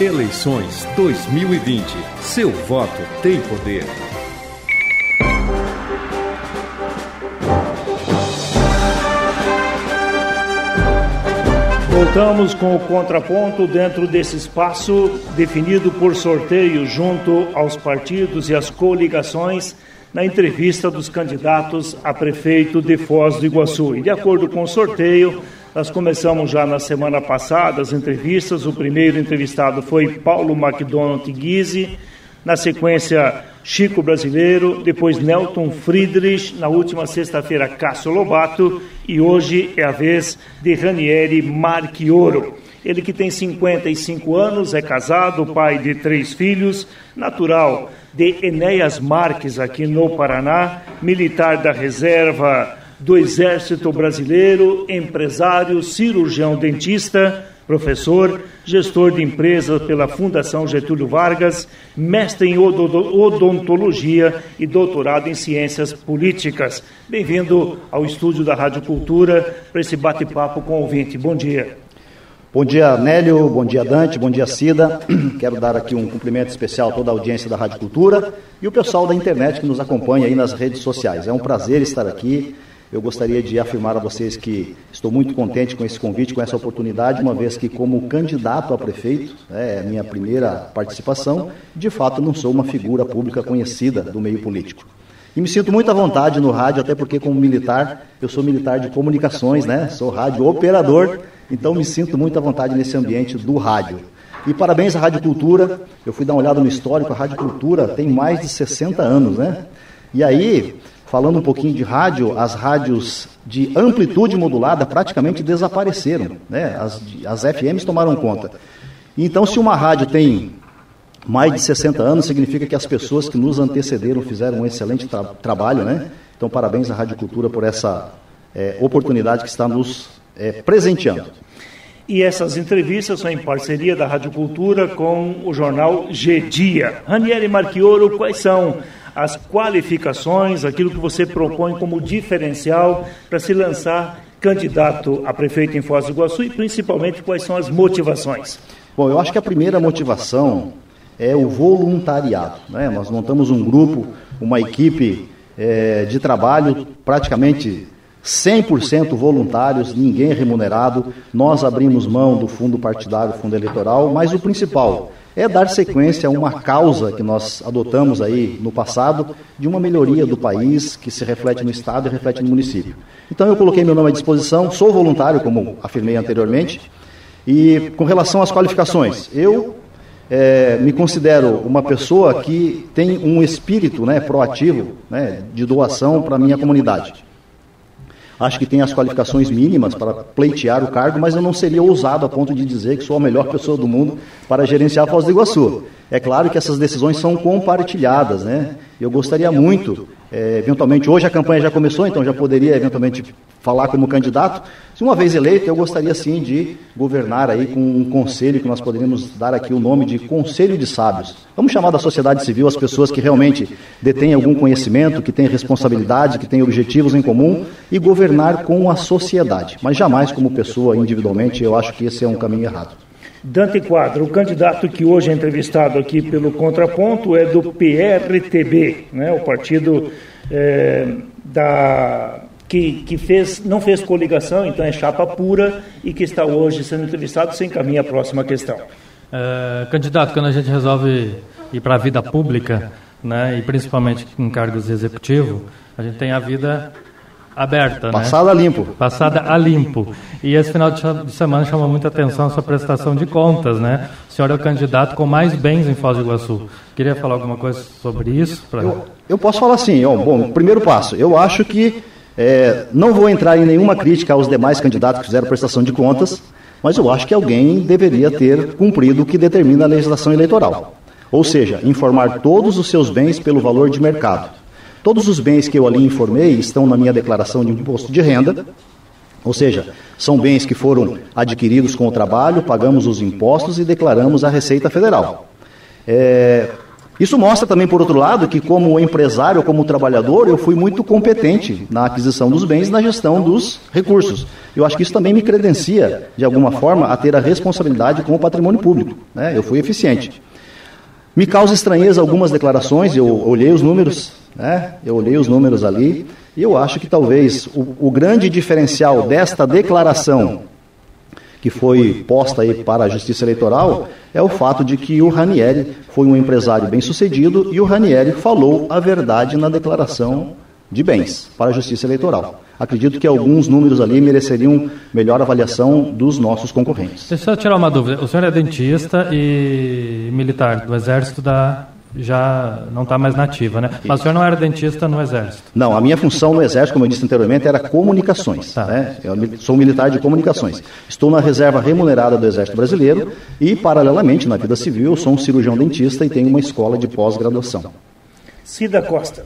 Eleições 2020. Seu voto tem poder. Voltamos com o contraponto dentro desse espaço definido por sorteio junto aos partidos e às coligações na entrevista dos candidatos a prefeito de Foz do Iguaçu. E de acordo com o sorteio, nós começamos já na semana passada as entrevistas. O primeiro entrevistado foi Paulo McDonald Guise, na sequência Chico Brasileiro, depois Nelton Friedrich, na última sexta-feira Cássio Lobato e hoje é a vez de Ranieri Marchioro. Ele que tem 55 anos, é casado, pai de três filhos, natural de Enéas Marques, aqui no Paraná, militar da reserva do Exército Brasileiro, empresário, cirurgião dentista, professor, gestor de empresa pela Fundação Getúlio Vargas, mestre em odontologia e doutorado em ciências políticas. Bem-vindo ao estúdio da Rádio Cultura para esse bate-papo com o ouvinte. Bom dia. Bom dia, Nélio. Bom dia, Dante. Bom dia, Cida. Quero dar aqui um cumprimento especial a toda a audiência da Rádio Cultura e o pessoal da internet que nos acompanha aí nas redes sociais. É um prazer estar aqui eu gostaria de afirmar a vocês que estou muito contente com esse convite, com essa oportunidade, uma vez que, como candidato a prefeito, é a minha primeira participação, de fato não sou uma figura pública conhecida do meio político. E me sinto muito à vontade no rádio, até porque, como militar, eu sou militar de comunicações, né? Sou rádio operador, então me sinto muito à vontade nesse ambiente do rádio. E parabéns à Rádio Cultura. Eu fui dar uma olhada no histórico, a Rádio Cultura tem mais de 60 anos, né? E aí, Falando um pouquinho de rádio, as rádios de amplitude modulada praticamente desapareceram, né? As, as FMs tomaram conta. Então, se uma rádio tem mais de 60 anos, significa que as pessoas que nos antecederam fizeram um excelente tra trabalho, né? Então, parabéns à Rádio Cultura por essa é, oportunidade que está nos é, presenteando. E essas entrevistas são em parceria da Rádio Cultura com o jornal G Dia. Ranieri Marchioro, quais são as qualificações, aquilo que você propõe como diferencial para se lançar candidato a prefeito em Foz do Iguaçu e principalmente quais são as motivações? Bom, eu acho que a primeira motivação é o voluntariado. Né? Nós montamos um grupo, uma equipe é, de trabalho praticamente 100% voluntários, ninguém remunerado. Nós abrimos mão do fundo partidário, fundo eleitoral, mas o principal é dar sequência a uma causa que nós adotamos aí no passado de uma melhoria do país que se reflete no Estado e reflete no município. Então eu coloquei meu nome à disposição, sou voluntário, como afirmei anteriormente, e com relação às qualificações, eu é, me considero uma pessoa que tem um espírito né, proativo né, de doação para a minha comunidade. Acho que tem as qualificações mínimas para pleitear o cargo, mas eu não seria ousado a ponto de dizer que sou a melhor pessoa do mundo para gerenciar a Foz do Iguaçu. É claro que essas decisões são compartilhadas, né? Eu gostaria muito, é, eventualmente, hoje a campanha já começou, então já poderia eventualmente falar como candidato. Se uma vez eleito, eu gostaria sim de governar aí com um conselho que nós poderíamos dar aqui o nome de Conselho de Sábios. Vamos chamar da sociedade civil as pessoas que realmente detêm algum conhecimento, que têm responsabilidade, que têm objetivos em comum e governar com a sociedade, mas jamais como pessoa individualmente. Eu acho que esse é um caminho errado. Dante Quadro, o candidato que hoje é entrevistado aqui pelo Contraponto é do PRTB, né, o partido é, da, que, que fez, não fez coligação, então é chapa pura e que está hoje sendo entrevistado. Sem caminho à próxima questão. É, candidato, quando a gente resolve ir para a vida pública, né, e principalmente em cargos executivos, a gente tem a vida aberta, né? Passada né? a limpo. Passada a limpo. E esse final de semana chamou muita atenção a sua prestação de contas, né? O senhor é o candidato com mais bens em Foz do Iguaçu. Queria falar alguma coisa sobre isso? Pra... Eu, eu, posso falar assim, ó, bom, primeiro passo, eu acho que é, não vou entrar em nenhuma crítica aos demais candidatos que fizeram prestação de contas, mas eu acho que alguém deveria ter cumprido o que determina a legislação eleitoral. Ou seja, informar todos os seus bens pelo valor de mercado. Todos os bens que eu ali informei estão na minha declaração de imposto de renda, ou seja, são bens que foram adquiridos com o trabalho, pagamos os impostos e declaramos à Receita Federal. É, Isso mostra também, por outro lado, que como empresário, como trabalhador, eu fui muito competente na aquisição dos bens e na gestão dos recursos. Eu acho que isso também me credencia, de alguma forma, a ter a responsabilidade com o patrimônio público. Né? Eu fui eficiente. Me causa estranheza algumas declarações, eu olhei os números, né? eu olhei os números ali, e eu acho que talvez o, o grande diferencial desta declaração que foi posta aí para a Justiça Eleitoral é o fato de que o Ranieri foi um empresário bem sucedido e o Ranieri falou a verdade na declaração de bens para a Justiça Eleitoral. Acredito que alguns números ali mereceriam melhor avaliação dos nossos concorrentes. Deixa eu tirar uma dúvida. O senhor é dentista e militar do Exército da já não está mais nativa, né? Mas o senhor não era dentista no Exército? Não, a minha função no Exército, como eu disse anteriormente, era comunicações. Tá. Né? Eu sou militar de comunicações. Estou na reserva remunerada do Exército Brasileiro e, paralelamente, na vida civil, eu sou um cirurgião dentista e tenho uma escola de pós-graduação. Cida Costa.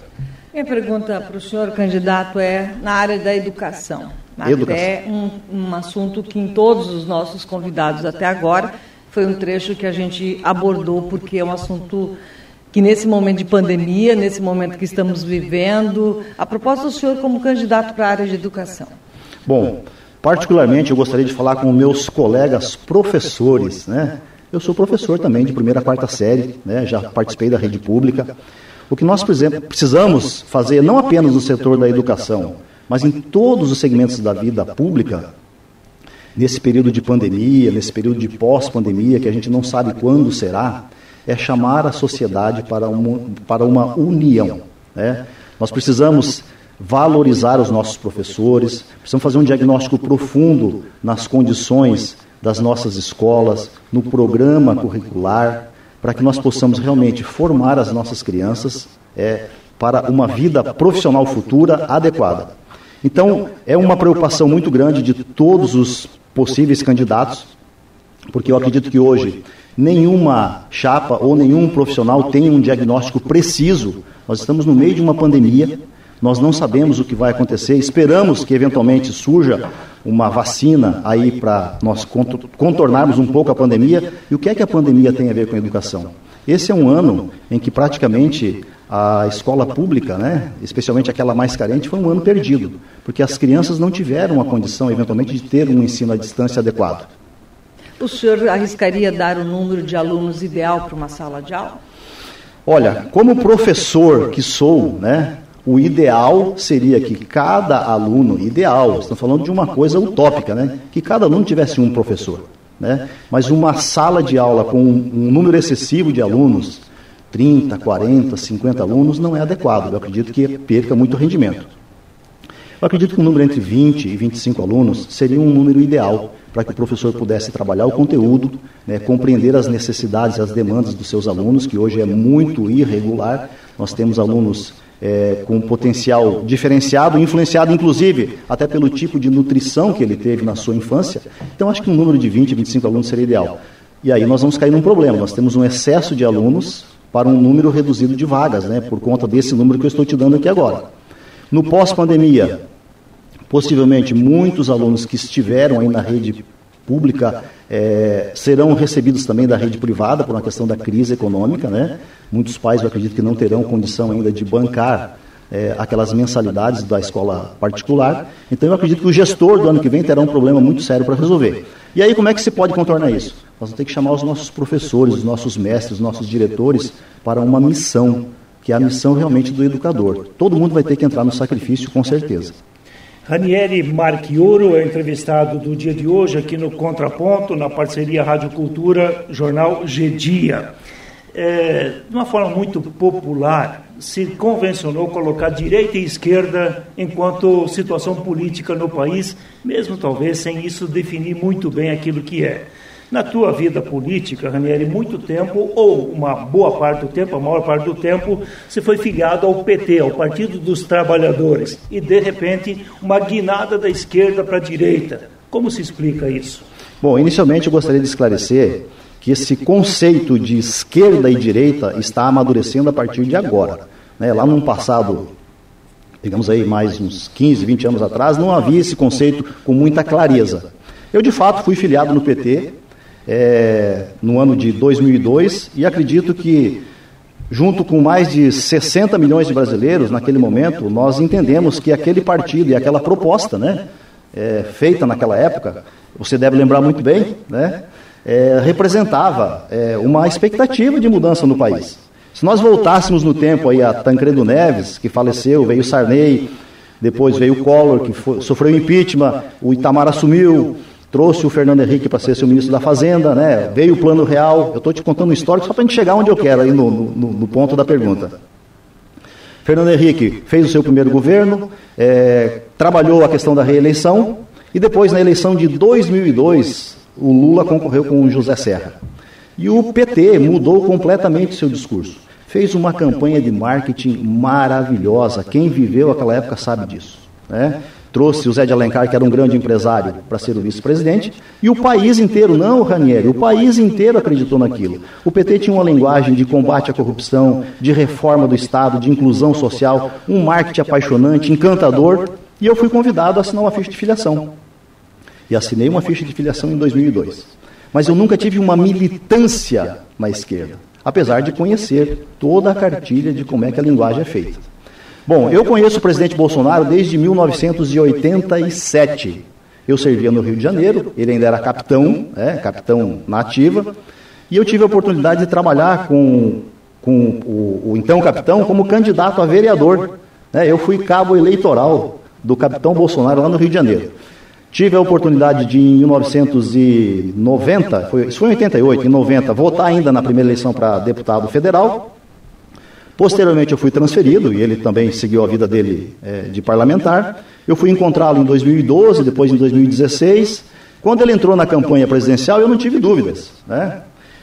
Minha pergunta para o senhor candidato é na área da educação. Até um, um assunto que em todos os nossos convidados até agora foi um trecho que a gente abordou, porque é um assunto que nesse momento de pandemia, nesse momento que estamos vivendo, a proposta do senhor como candidato para a área de educação? Bom, particularmente eu gostaria de falar com meus colegas professores, né? Eu sou professor também de primeira a quarta série, né? já participei da rede pública. O que nós precisamos fazer, não apenas no setor da educação, mas em todos os segmentos da vida pública, nesse período de pandemia, nesse período de pós-pandemia, que a gente não sabe quando será, é chamar a sociedade para uma, para uma união. Né? Nós precisamos valorizar os nossos professores, precisamos fazer um diagnóstico profundo nas condições das nossas escolas, no programa curricular, para que nós possamos realmente formar as nossas crianças é, para uma vida profissional futura adequada. Então, é uma preocupação muito grande de todos os possíveis candidatos, porque eu acredito que hoje nenhuma chapa ou nenhum profissional tem um diagnóstico preciso. Nós estamos no meio de uma pandemia, nós não sabemos o que vai acontecer, esperamos que eventualmente surja uma vacina aí para nós contornarmos um pouco a pandemia. E o que é que a pandemia tem a ver com a educação? Esse é um ano em que praticamente a escola pública, né, especialmente aquela mais carente, foi um ano perdido, porque as crianças não tiveram a condição, eventualmente, de ter um ensino à distância adequado. O senhor arriscaria dar o número de alunos ideal para uma sala de aula? Olha, como professor que sou, né, o ideal seria que cada aluno, ideal, estamos falando de uma coisa utópica, né, que cada aluno tivesse um professor. Né, mas uma sala de aula com um número excessivo de alunos, 30, 40, 50 alunos, não é adequado. Eu acredito que perca muito rendimento. Eu acredito que um número entre 20 e 25 alunos seria um número ideal para que o professor pudesse trabalhar o conteúdo, né, compreender as necessidades e as demandas dos seus alunos, que hoje é muito irregular. Nós temos alunos é, com potencial diferenciado, influenciado inclusive até pelo tipo de nutrição que ele teve na sua infância. Então, acho que um número de 20, 25 alunos seria ideal. E aí nós vamos cair num problema. Nós temos um excesso de alunos para um número reduzido de vagas, né, por conta desse número que eu estou te dando aqui agora. No pós-pandemia, Possivelmente, muitos alunos que estiveram aí na rede pública é, serão recebidos também da rede privada por uma questão da crise econômica. Né? Muitos pais, eu acredito que não terão condição ainda de bancar é, aquelas mensalidades da escola particular. Então, eu acredito que o gestor do ano que vem terá um problema muito sério para resolver. E aí, como é que se pode contornar isso? Nós vamos ter que chamar os nossos professores, os nossos mestres, os nossos diretores para uma missão, que é a missão realmente do educador. Todo mundo vai ter que entrar no sacrifício, com certeza. Ranieri Marchioro é entrevistado do dia de hoje aqui no Contraponto, na parceria Rádio Cultura, Jornal G Dia. É, de uma forma muito popular, se convencionou colocar direita e esquerda enquanto situação política no país, mesmo talvez sem isso definir muito bem aquilo que é. Na tua vida política, Ranieri, muito tempo, ou uma boa parte do tempo, a maior parte do tempo, você foi filiado ao PT, ao Partido dos Trabalhadores, e de repente uma guinada da esquerda para a direita. Como se explica isso? Bom, inicialmente eu gostaria de esclarecer que esse conceito de esquerda e direita está amadurecendo a partir de agora. Né? Lá num passado, digamos aí, mais uns 15, 20 anos atrás, não havia esse conceito com muita clareza. Eu, de fato, fui filiado no PT, é, no ano de 2002 e acredito que junto com mais de 60 milhões de brasileiros naquele momento, nós entendemos que aquele partido e aquela proposta, né, é, feita naquela época, você deve lembrar muito bem, né, é, representava é, uma expectativa de mudança no país. Se nós voltássemos no tempo aí a Tancredo Neves, que faleceu, veio Sarney, depois veio o Collor, que foi, sofreu impeachment, o Itamar assumiu, trouxe o Fernando Henrique para ser seu ministro da Fazenda, né? veio o Plano Real. Eu estou te contando um histórico só para a gente chegar onde eu quero, aí no, no, no, ponto da pergunta. Fernando Henrique fez o seu primeiro governo, é, trabalhou a questão da reeleição, e depois, na eleição de 2002, o Lula concorreu com o José Serra. E o PT mudou completamente seu discurso. Fez uma campanha de marketing maravilhosa. Quem viveu aquela época sabe disso. Né? Trouxe o Zé de Alencar, que era um grande empresário, para ser o vice-presidente, e o país inteiro, não Ranieri, o país inteiro acreditou naquilo. O PT tinha uma linguagem de combate à corrupção, de reforma do Estado, de inclusão social, um marketing apaixonante, encantador, e eu fui convidado a assinar uma ficha de filiação. E assinei uma ficha de filiação em 2002 mas eu nunca tive uma militância na esquerda, apesar de conhecer toda a cartilha de como é que a linguagem é feita. Bom, eu conheço o presidente Bolsonaro desde 1987. Eu servia no Rio de Janeiro, ele ainda era capitão, é, capitão na ativa, e eu tive a oportunidade de trabalhar com, com o, o então capitão como candidato a vereador. Né? Eu fui cabo eleitoral do capitão Bolsonaro lá no Rio de Janeiro. Tive a oportunidade de, em 1990, foi, isso foi em 88, em 90, votar ainda na primeira eleição para deputado federal. Posteriormente eu fui transferido, e ele também seguiu a vida dele é, de parlamentar. Eu fui encontrá-lo em 2012, depois em 2016. Quando ele entrou na campanha presidencial, eu não tive dúvidas. Né?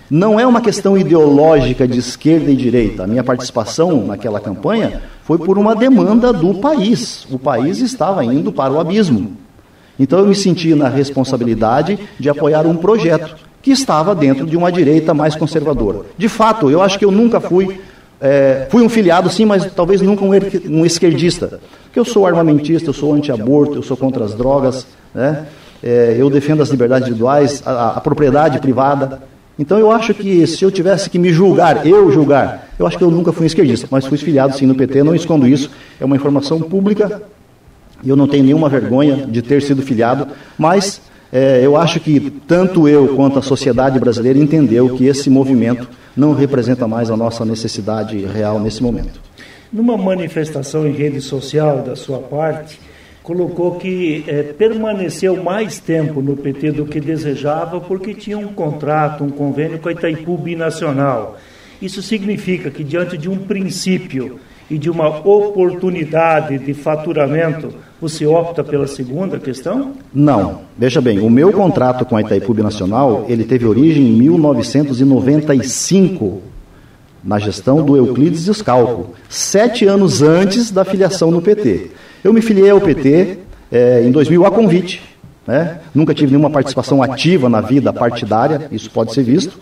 Não é uma questão ideológica de esquerda e direita. A minha participação naquela campanha foi por uma demanda do país. O país estava indo para o abismo. Então eu me senti na responsabilidade de apoiar um projeto que estava dentro de uma direita mais conservadora. De fato, eu acho que eu nunca fui. É, fui um filiado, sim, mas talvez nunca um, esquerdista. Porque eu sou armamentista, eu sou anti-aborto, eu sou contra as drogas, né? É, eu defendo as liberdades individuais, a, a propriedade privada. Então eu acho que se eu tivesse que me julgar, eu julgar, eu acho que eu nunca fui um esquerdista, mas fui filiado sim no PT, não escondo isso, é uma informação pública e eu não tenho nenhuma vergonha de ter sido filiado, mas é, eu acho que tanto eu quanto a sociedade brasileira entendeu que esse movimento não representa mais a nossa necessidade real nesse momento. Numa manifestação em rede social da sua parte, colocou que é, permaneceu mais tempo no PT do que desejava porque tinha um contrato, um convênio com a Itaipu Binacional. Isso significa que, diante de um princípio e de uma oportunidade de faturamento, você opta pela segunda questão? Não. Veja bem, o meu contrato com a Itaipu Nacional, ele teve origem em 1995, na gestão do Euclides Escalco, sete anos antes da filiação no PT. Eu me filiei ao PT é, em 2000 a convite. Né? Nunca tive nenhuma participação ativa na vida partidária, isso pode ser visto.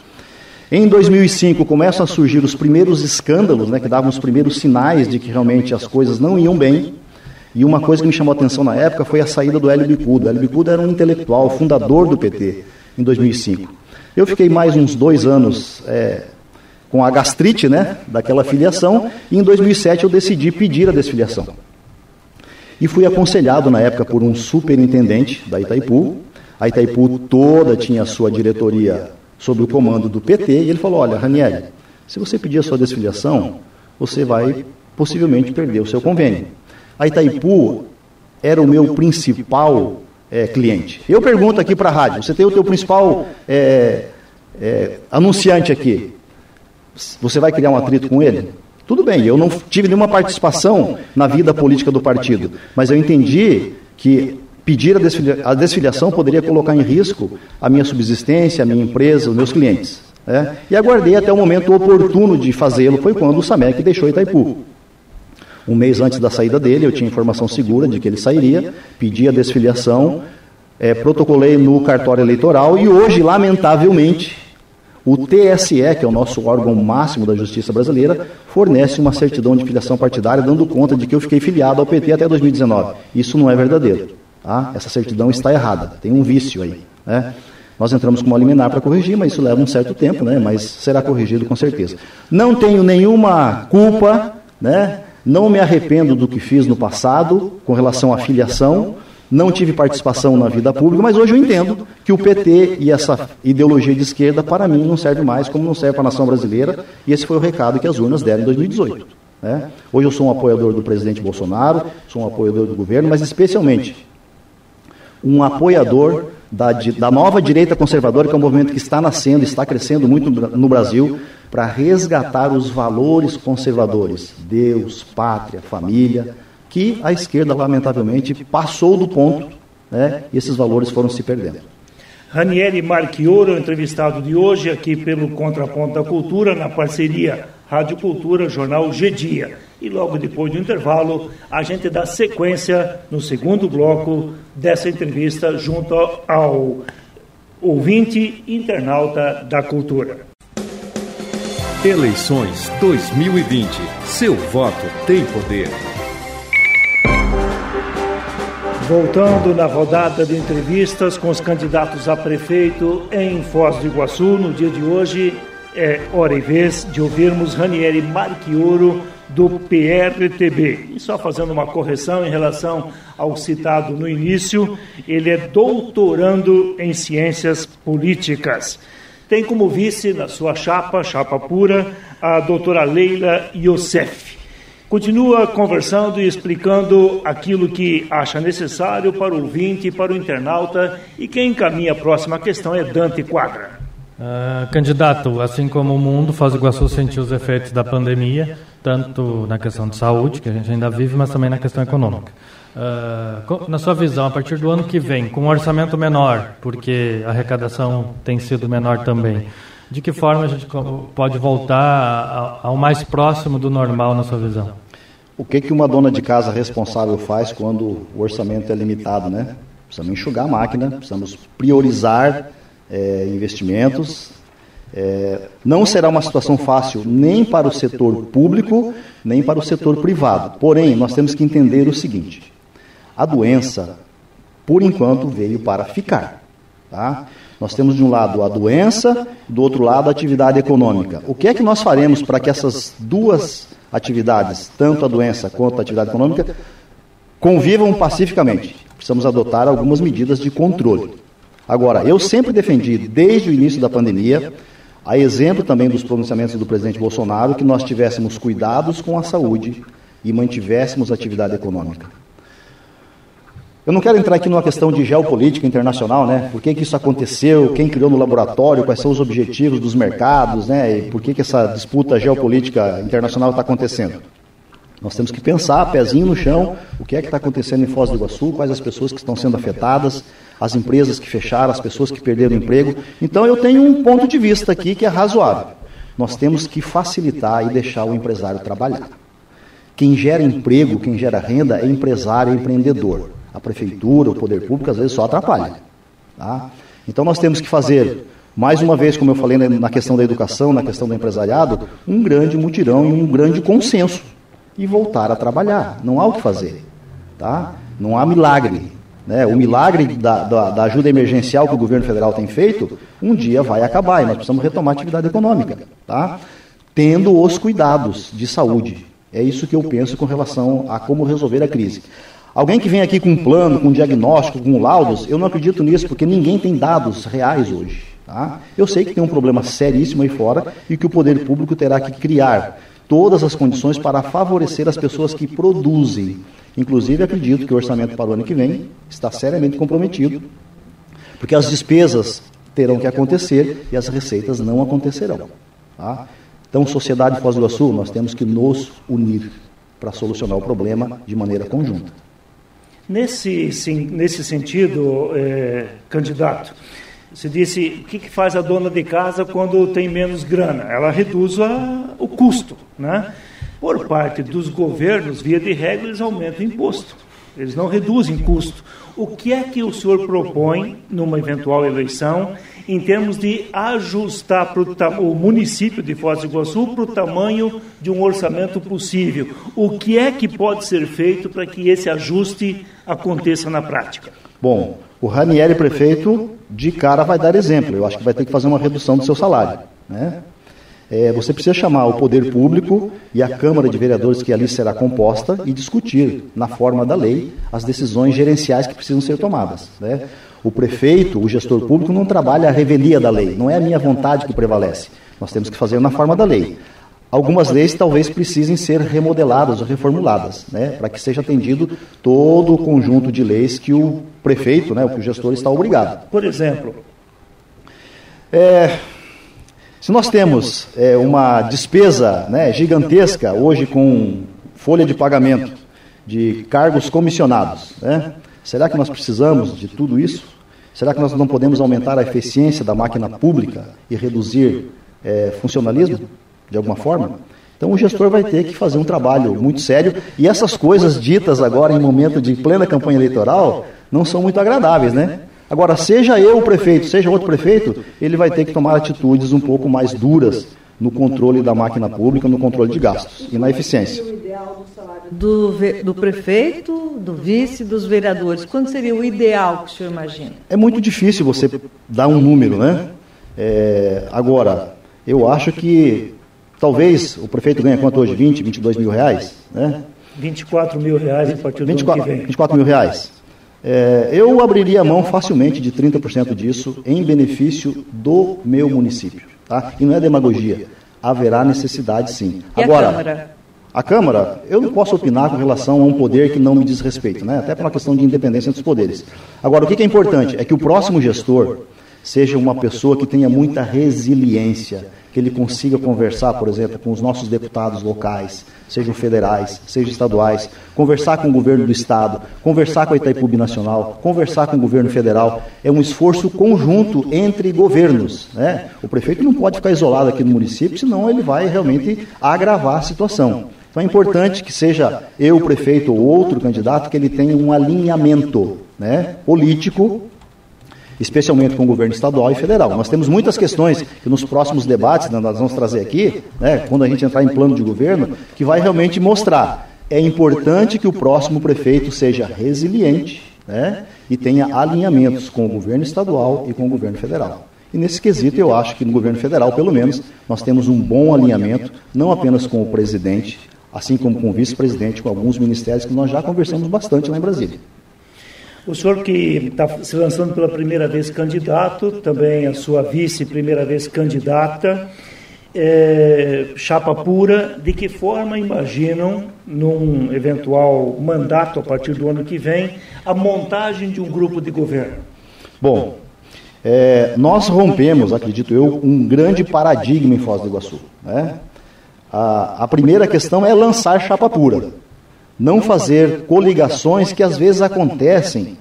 Em 2005 começam a surgir os primeiros escândalos, né, que davam os primeiros sinais de que realmente as coisas não iam bem. E uma coisa que me chamou a atenção na época foi a saída do Hélio Bicudo. Hélio Bicudo era um intelectual, fundador do PT, em 2005. Eu fiquei mais uns dois anos é, com a gastrite né, daquela filiação, e em 2007 eu decidi pedir a desfiliação. E fui aconselhado na época por um superintendente da Itaipu. A Itaipu toda tinha a sua diretoria sob o comando do PT, e ele falou: Olha, Ranieri, se você pedir a sua desfiliação, você vai possivelmente perder o seu convênio. A Itaipu era o meu principal é, cliente. Eu pergunto aqui para a rádio: você tem o teu principal é, é, anunciante aqui, você vai criar um atrito com ele? Tudo bem, eu não tive nenhuma participação na vida política do partido, mas eu entendi que pedir a, desfilia a desfiliação poderia colocar em risco a minha subsistência, a minha empresa, os meus clientes. Né? E aguardei até o momento oportuno de fazê-lo, foi quando o Samec deixou Itaipu. Um mês antes da saída dele, eu tinha informação segura de que ele sairia, pedi a desfiliação, é, protocolei no cartório eleitoral e hoje, lamentavelmente, o TSE, que é o nosso órgão máximo da justiça brasileira, fornece uma certidão de filiação partidária dando conta de que eu fiquei filiado ao PT até 2019. Isso não é verdadeiro. Tá? Essa certidão está errada, tem um vício aí. Né? Nós entramos com uma liminar para corrigir, mas isso leva um certo tempo, né? mas será corrigido com certeza. Não tenho nenhuma culpa, né? não me arrependo do que fiz no passado com relação à filiação, não tive participação na vida pública, mas hoje eu entendo que o PT e essa ideologia de esquerda, para mim, não serve mais, como não serve para a nação brasileira, e esse foi o recado que as urnas deram em 2018. Né? Hoje eu sou um apoiador do presidente Bolsonaro, sou um apoiador do governo, mas especialmente um apoiador da, da nova direita conservadora, que é um movimento que está nascendo, está crescendo muito no Brasil, para resgatar os valores conservadores: Deus, pátria, família, que a esquerda, lamentavelmente, passou do ponto né, e esses valores foram se perdendo. Ranieri Marchioro, entrevistado de hoje aqui pelo Contraponto da Cultura, na parceria Rádio Cultura, Jornal G Dia. E logo depois do intervalo, a gente dá sequência no segundo bloco dessa entrevista junto ao ouvinte internauta da cultura. Eleições 2020. Seu voto tem poder. Voltando na rodada de entrevistas com os candidatos a prefeito em Foz do Iguaçu, no dia de hoje é hora e vez de ouvirmos Ranieri Marchioro do PRTB. E só fazendo uma correção em relação ao citado no início, ele é doutorando em ciências políticas. Tem como vice na sua chapa, chapa pura, a doutora Leila Youssef. Continua conversando e explicando aquilo que acha necessário para o ouvinte, para o internauta, e quem encaminha a próxima questão é Dante Quadra. Uh, candidato, assim como o mundo, Foz do Iguaçu sentiu os efeitos da pandemia, tanto na questão de saúde, que a gente ainda vive, mas também na questão econômica. Uh, na sua visão, a partir do ano que vem, com um orçamento menor, porque a arrecadação tem sido menor também, de que forma a gente pode voltar ao mais próximo do normal na sua visão? O que, que uma dona de casa responsável faz quando o orçamento é limitado, né? Precisamos enxugar a máquina, precisamos priorizar é, investimentos. É, não será uma situação fácil nem para o setor público, nem para o setor privado. Porém, nós temos que entender o seguinte: a doença, por enquanto, veio para ficar. Tá? Nós temos de um lado a doença, do outro lado a atividade econômica. O que é que nós faremos para que essas duas atividades, tanto a doença quanto a atividade econômica, convivam pacificamente? Precisamos adotar algumas medidas de controle. Agora, eu sempre defendi, desde o início da pandemia, a exemplo também dos pronunciamentos do presidente Bolsonaro, que nós tivéssemos cuidados com a saúde e mantivéssemos a atividade econômica. Eu não quero entrar aqui numa questão de geopolítica internacional, né? Por que, que isso aconteceu, quem criou no laboratório, quais são os objetivos dos mercados, né? E por que, que essa disputa geopolítica internacional está acontecendo? Nós temos que pensar, pezinho no chão, o que é que está acontecendo em Foz do Iguaçu, quais as pessoas que estão sendo afetadas, as empresas que fecharam, as pessoas que perderam o emprego. Então eu tenho um ponto de vista aqui que é razoável. Nós temos que facilitar e deixar o empresário trabalhar. Quem gera emprego, quem gera renda é empresário, é empreendedor a prefeitura, o poder público, às vezes só atrapalha. Tá? Então nós temos que fazer, mais uma vez, como eu falei na questão da educação, na questão do empresariado, um grande mutirão e um grande consenso. E voltar a trabalhar. Não há o que fazer. Tá? Não há milagre. Né? O milagre da, da, da, ajuda emergencial que o governo federal tem feito, um dia vai acabar e nós precisamos retomar a atividade econômica. Tá? Tendo os cuidados de saúde. É isso que eu penso com relação a como resolver a crise. Alguém que vem aqui com um plano, com um diagnóstico, com laudos, eu não acredito nisso, porque ninguém tem dados reais hoje. Tá? Eu sei que tem um problema seríssimo aí fora e que o poder público terá que criar todas as condições para favorecer as pessoas que produzem. Inclusive, acredito que o orçamento para o ano que vem está seriamente comprometido, porque as despesas terão que acontecer e as receitas não acontecerão. Tá? Então, sociedade Foz do Iguaçu, nós temos que nos unir para solucionar o problema de maneira conjunta. Nesse, sim, nesse sentido, é, candidato, você disse o que, que, faz a dona de casa quando tem menos grana? Ela reduz a, o custo. Né? Por parte dos governos, via de regra, eles aumentam imposto. Eles não reduzem custo. O que é que o senhor propõe numa eventual eleição em termos de ajustar o município de Foz do Iguaçu para o tamanho de um orçamento possível. O que é que pode ser feito para que esse ajuste aconteça na prática? Bom, o Ranieri prefeito de cara vai dar exemplo. Eu acho que vai ter que fazer uma redução do seu salário. Né? É, você precisa chamar o poder público e a Câmara de Vereadores que ali será composta e discutir, na forma da lei, as decisões gerenciais que precisam ser tomadas. Né? O prefeito, o gestor público, não trabalha a revelia da lei, não é a minha vontade que prevalece. Nós temos que fazer na forma da lei. Algumas leis talvez precisem ser remodeladas ou reformuladas, né, para que seja atendido todo o conjunto de leis que o prefeito, né, o gestor está obrigado. Por exemplo, é, se nós temos é, uma despesa né, gigantesca hoje com folha de pagamento de cargos comissionados, né, será que nós precisamos de tudo isso? Será que nós não podemos aumentar a eficiência da máquina pública e reduzir é, funcionalismo? de alguma forma. Então o gestor vai ter que fazer um trabalho muito sério e essas coisas ditas agora em momento de plena campanha eleitoral não são muito agradáveis, né? Agora, seja eu o prefeito, seja outro prefeito, ele vai ter que tomar atitudes um pouco mais duras no controle da máquina pública, no controle de gastos e na eficiência. Do, do prefeito, do vice, dos vereadores, quando seria o ideal que o senhor imagina? É muito difícil você dar um número, né? É, agora, eu acho que Talvez o prefeito ganhe quanto hoje? 20, 22 mil reais? Né? 24 mil reais a partir do 24, ano que vem. 24 mil reais. É, eu abriria a mão facilmente de 30% disso em benefício do meu município. Tá? E não é demagogia. Haverá necessidade sim. Agora, a Câmara? Eu não posso opinar com relação a um poder que não me diz respeito, né? até por uma questão de independência dos poderes. Agora, o que é importante é que o próximo gestor seja uma pessoa que tenha muita resiliência, que ele consiga conversar, por exemplo, com os nossos deputados locais, sejam federais, sejam estaduais, conversar com o governo do estado, conversar com a Itaipu Nacional, conversar com o governo federal. É um esforço conjunto entre governos. Né? O prefeito não pode ficar isolado aqui no município, senão ele vai realmente agravar a situação. Então é importante que seja eu, prefeito ou outro candidato, que ele tenha um alinhamento né, político especialmente com o governo estadual e federal. Nós temos muitas questões que nos próximos debates né, nós vamos trazer aqui, né, quando a gente entrar em plano de governo, que vai realmente mostrar. É importante que o próximo prefeito seja resiliente né, e tenha alinhamentos com o governo estadual e com o governo federal. E nesse quesito, eu acho que no governo federal, pelo menos, nós temos um bom alinhamento, não apenas com o presidente, assim como com o vice-presidente, com alguns ministérios que nós já conversamos bastante lá em Brasília. O senhor que está se lançando pela primeira vez candidato, também a sua vice primeira vez candidata, é, chapa pura, de que forma imaginam, num eventual mandato a partir do ano que vem, a montagem de um grupo de governo? Bom, é, nós rompemos, acredito eu, um grande paradigma em Foz do Iguaçu. Né? A, a primeira questão é lançar chapa pura não fazer coligações que às vezes acontecem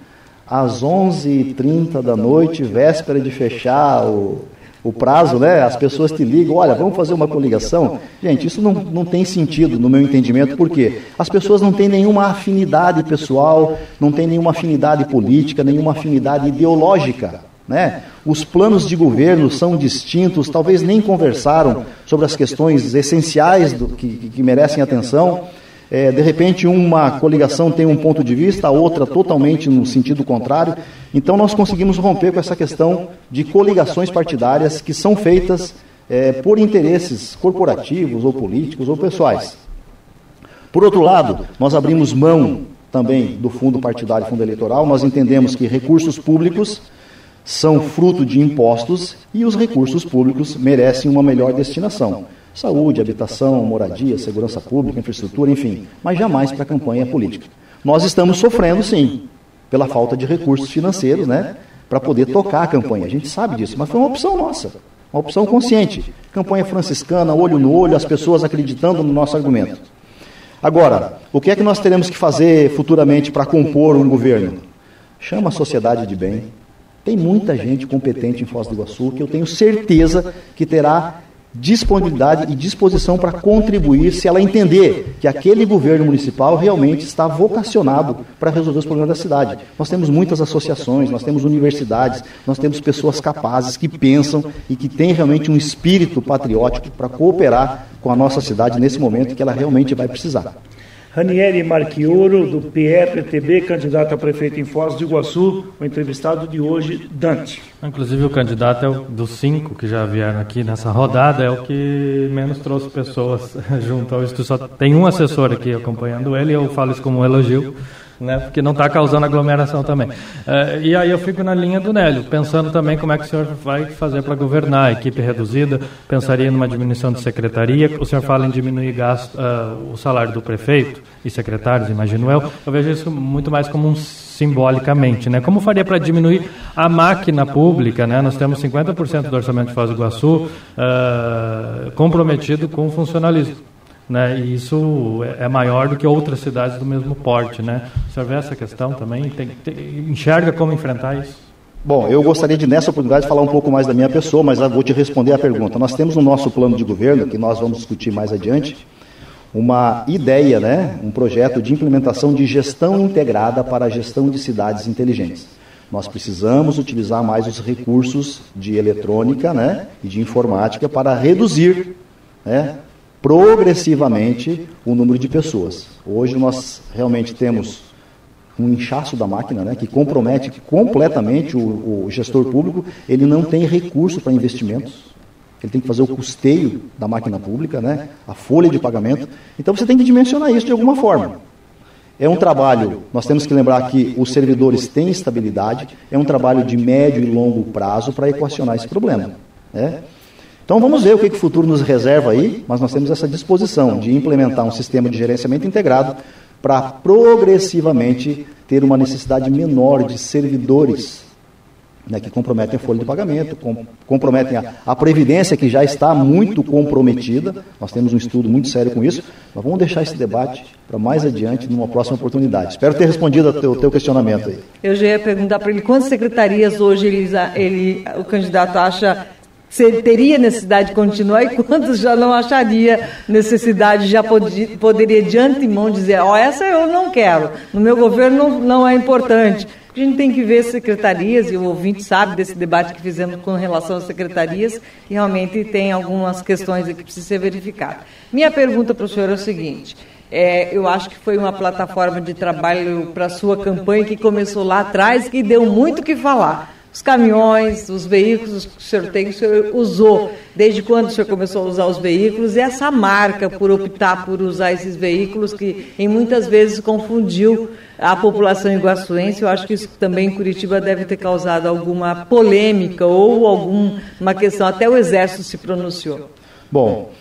às 11h30 da noite, véspera de fechar o, o prazo, né? As pessoas te ligam, olha, vamos fazer uma coligação. Gente, isso não, não tem sentido no meu entendimento, porque as pessoas não têm nenhuma afinidade pessoal, não têm nenhuma afinidade política, nenhuma afinidade ideológica. Né? Os planos de governo são distintos, talvez nem conversaram sobre as questões essenciais do, que, que merecem atenção. É, de repente, uma coligação tem um ponto de vista, a outra totalmente no sentido contrário. Então, nós conseguimos romper com essa questão de coligações partidárias que são feitas é, por interesses corporativos ou políticos ou pessoais. Por outro lado, nós abrimos mão também do fundo partidário e fundo eleitoral. Nós entendemos que recursos públicos são fruto de impostos e os recursos públicos merecem uma melhor destinação saúde, habitação, moradia, segurança pública, infraestrutura, enfim, mas jamais para a campanha política. Nós estamos sofrendo, sim, pela falta de recursos financeiros, né, para poder tocar a campanha. A gente sabe disso, mas foi uma opção nossa, uma opção consciente. Campanha franciscana, olho no olho, as pessoas acreditando no nosso argumento. Agora, o que é que nós teremos que fazer futuramente para compor um governo? Chama a sociedade de bem. Tem muita gente competente em Foz do Iguaçu que eu tenho certeza que terá disponibilidade e disposição para contribuir se ela entender que aquele governo municipal realmente está vocacionado para resolver os problemas da cidade. Nós temos muitas associações, nós temos universidades, nós temos pessoas capazes que pensam e que têm realmente um espírito patriótico para cooperar com a nossa cidade nesse momento que ela realmente vai precisar. Ranieri Marchioro, do PE-PTB, candidato a prefeito em Foz do Iguaçu, o entrevistado de hoje, Dante. Inclusive, o candidato é o dos cinco que já vieram aqui nessa rodada, é o que menos trouxe pessoas junto ao estúdio. Só tem um assessor aqui acompanhando ele, e eu falo isso como um elogio né, porque não está causando aglomeração também. É, e aí eu fico na linha do Nélio, pensando também como é que o senhor vai fazer para governar, a equipe reduzida, pensaria numa diminuição de secretaria, o senhor fala em diminuir gasto, uh, o salário do prefeito e secretários, imagino eu, eu vejo isso muito mais como um simbolicamente, né? Como faria para diminuir a máquina pública, né? Nós temos 50% do orçamento de Foz do Iguaçu uh, comprometido com o funcionalismo. Né, e isso é maior do que outras cidades do mesmo porte. Né? Senhor vê essa questão também? Tem, tem, enxerga como enfrentar isso? Bom, eu gostaria de, nessa oportunidade, falar um pouco mais da minha pessoa, mas vou te responder a pergunta. Nós temos no nosso plano de governo, que nós vamos discutir mais adiante, uma ideia, né, um projeto de implementação de gestão integrada para a gestão de cidades inteligentes. Nós precisamos utilizar mais os recursos de eletrônica né, e de informática para reduzir né, progressivamente o número de pessoas. Hoje nós realmente temos um inchaço da máquina, né, que compromete completamente o, o gestor público. Ele não tem recurso para investimentos. Ele tem que fazer o custeio da máquina pública, né, a folha de pagamento. Então você tem que dimensionar isso de alguma forma. É um trabalho, nós temos que lembrar que os servidores têm estabilidade, é um trabalho de médio e longo prazo para equacionar esse problema. Né? Então vamos ver o que, que o futuro nos reserva aí, mas nós temos essa disposição de implementar um sistema de gerenciamento integrado para progressivamente ter uma necessidade menor de servidores né, que comprometem a folha de pagamento, com, comprometem a, a, previdência que já está muito comprometida. Nós temos um estudo muito sério com isso, mas vamos deixar esse debate para mais adiante, numa próxima oportunidade. Espero ter respondido ao teu, teu questionamento aí. Eu já ia perguntar para ele quantas secretarias hoje ele, ele, o candidato acha teria necessidade de continuar e quantos já não acharia necessidade, já poderia de antemão dizer, ó, oh, essa eu não quero, no meu governo não, não é importante. A gente tem que ver secretarias, e o ouvinte sabe desse debate que fizemos com relação às secretarias, e realmente tem algumas questões que precisam ser verificadas. Minha pergunta para o senhor é o seguinte, é, eu acho que foi uma plataforma de trabalho para a sua campanha que começou lá atrás, que deu muito o que falar os caminhões, os veículos que o senhor tem, o senhor usou. Desde quando o senhor começou a usar os veículos? E essa marca por optar por usar esses veículos, que em muitas vezes confundiu a população iguaçuense. Eu acho que isso também em Curitiba deve ter causado alguma polêmica ou alguma questão. Até o Exército se pronunciou. Bom,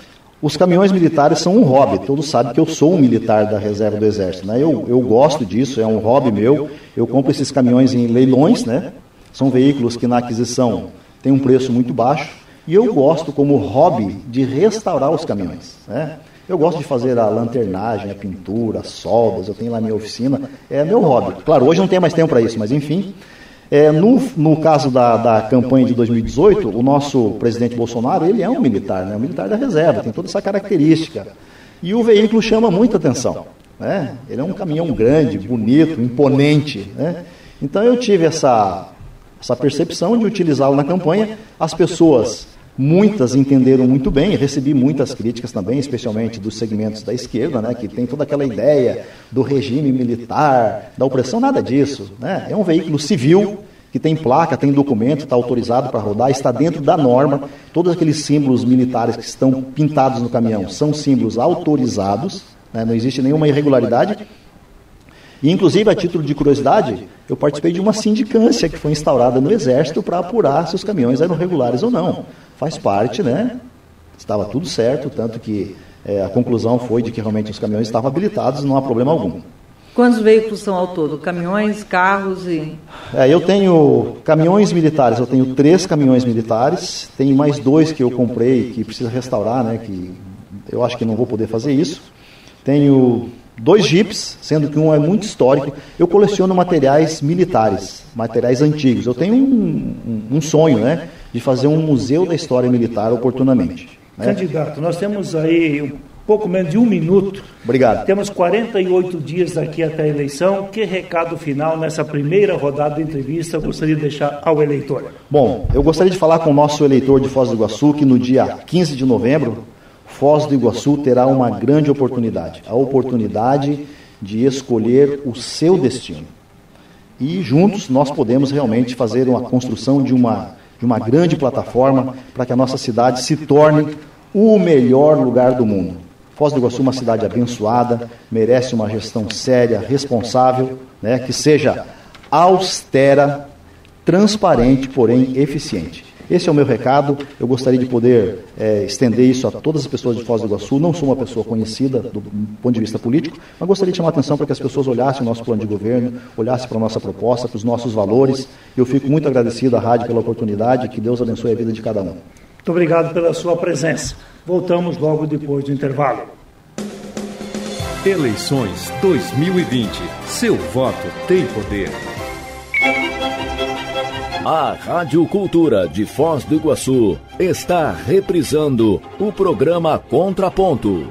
os caminhões militares são um hobby. Todos sabem que eu sou um militar da reserva do Exército. Né? Eu, eu gosto disso, é um hobby meu. Eu compro esses caminhões em leilões, né? São veículos que na aquisição têm um preço muito baixo e eu gosto, como hobby, de restaurar os caminhões. Né? Eu gosto de fazer a lanternagem, a pintura, as soldas, eu tenho lá minha oficina, é meu hobby. Claro, hoje não tem mais tempo para isso, mas enfim. É, no, no caso da, da campanha de 2018, o nosso presidente Bolsonaro, ele é um militar, né? um militar da reserva, tem toda essa característica. E o veículo chama muita atenção. Né? Ele é um caminhão grande, bonito, imponente. Né? Então eu tive essa essa percepção de utilizá-lo na campanha. As pessoas, muitas entenderam muito bem, recebi muitas críticas também, especialmente dos segmentos da esquerda, né, que tem toda aquela ideia do regime militar, da opressão, nada disso. Né? É um veículo civil que tem placa, tem documento, está autorizado para rodar, está dentro da norma. Todos aqueles símbolos militares que estão pintados no caminhão são símbolos autorizados, né? não existe nenhuma irregularidade. E, inclusive, a título de curiosidade, eu participei de uma sindicância que foi instaurada no Exército para apurar se os caminhões eram regulares ou não. Faz parte, né? Estava tudo certo, tanto que é, a conclusão foi de que realmente os caminhões estavam habilitados, não há problema algum. Quantos veículos são ao todo? Caminhões, carros e. É, eu tenho caminhões militares, eu tenho três caminhões militares, tenho mais dois que eu comprei que precisa restaurar, né? Que eu acho que não vou poder fazer isso. Tenho dois jipes, sendo que um é muito histórico. Eu coleciono materiais militares, materiais antigos. Eu tenho um, um, um sonho, né, de fazer um museu da história militar oportunamente. Né? Candidato, nós temos aí um pouco menos de um minuto. Obrigado. Temos 48 dias daqui até a eleição. Que recado final nessa primeira rodada de entrevista gostaria de deixar ao eleitor? Bom, eu gostaria de falar com o nosso eleitor de Foz do Iguaçu que no dia 15 de novembro Foz do Iguaçu terá uma grande oportunidade, a oportunidade de escolher o seu destino. E juntos nós podemos realmente fazer uma construção de uma, de uma grande plataforma para que a nossa cidade se torne o melhor lugar do mundo. Foz do Iguaçu é uma cidade abençoada, merece uma gestão séria, responsável, né, que seja austera, transparente, porém eficiente. Esse é o meu recado. Eu gostaria de poder é, estender isso a todas as pessoas de Foz do Iguaçu. Não sou uma pessoa conhecida do ponto de vista político, mas gostaria de chamar a atenção para que as pessoas olhassem o nosso plano de governo, olhassem para a nossa proposta, para os nossos valores. Eu fico muito agradecido à rádio pela oportunidade. Que Deus abençoe a vida de cada um. Muito obrigado pela sua presença. Voltamos logo depois do intervalo. Eleições 2020. Seu voto tem poder. A Rádio Cultura de Foz do Iguaçu está reprisando o programa Contraponto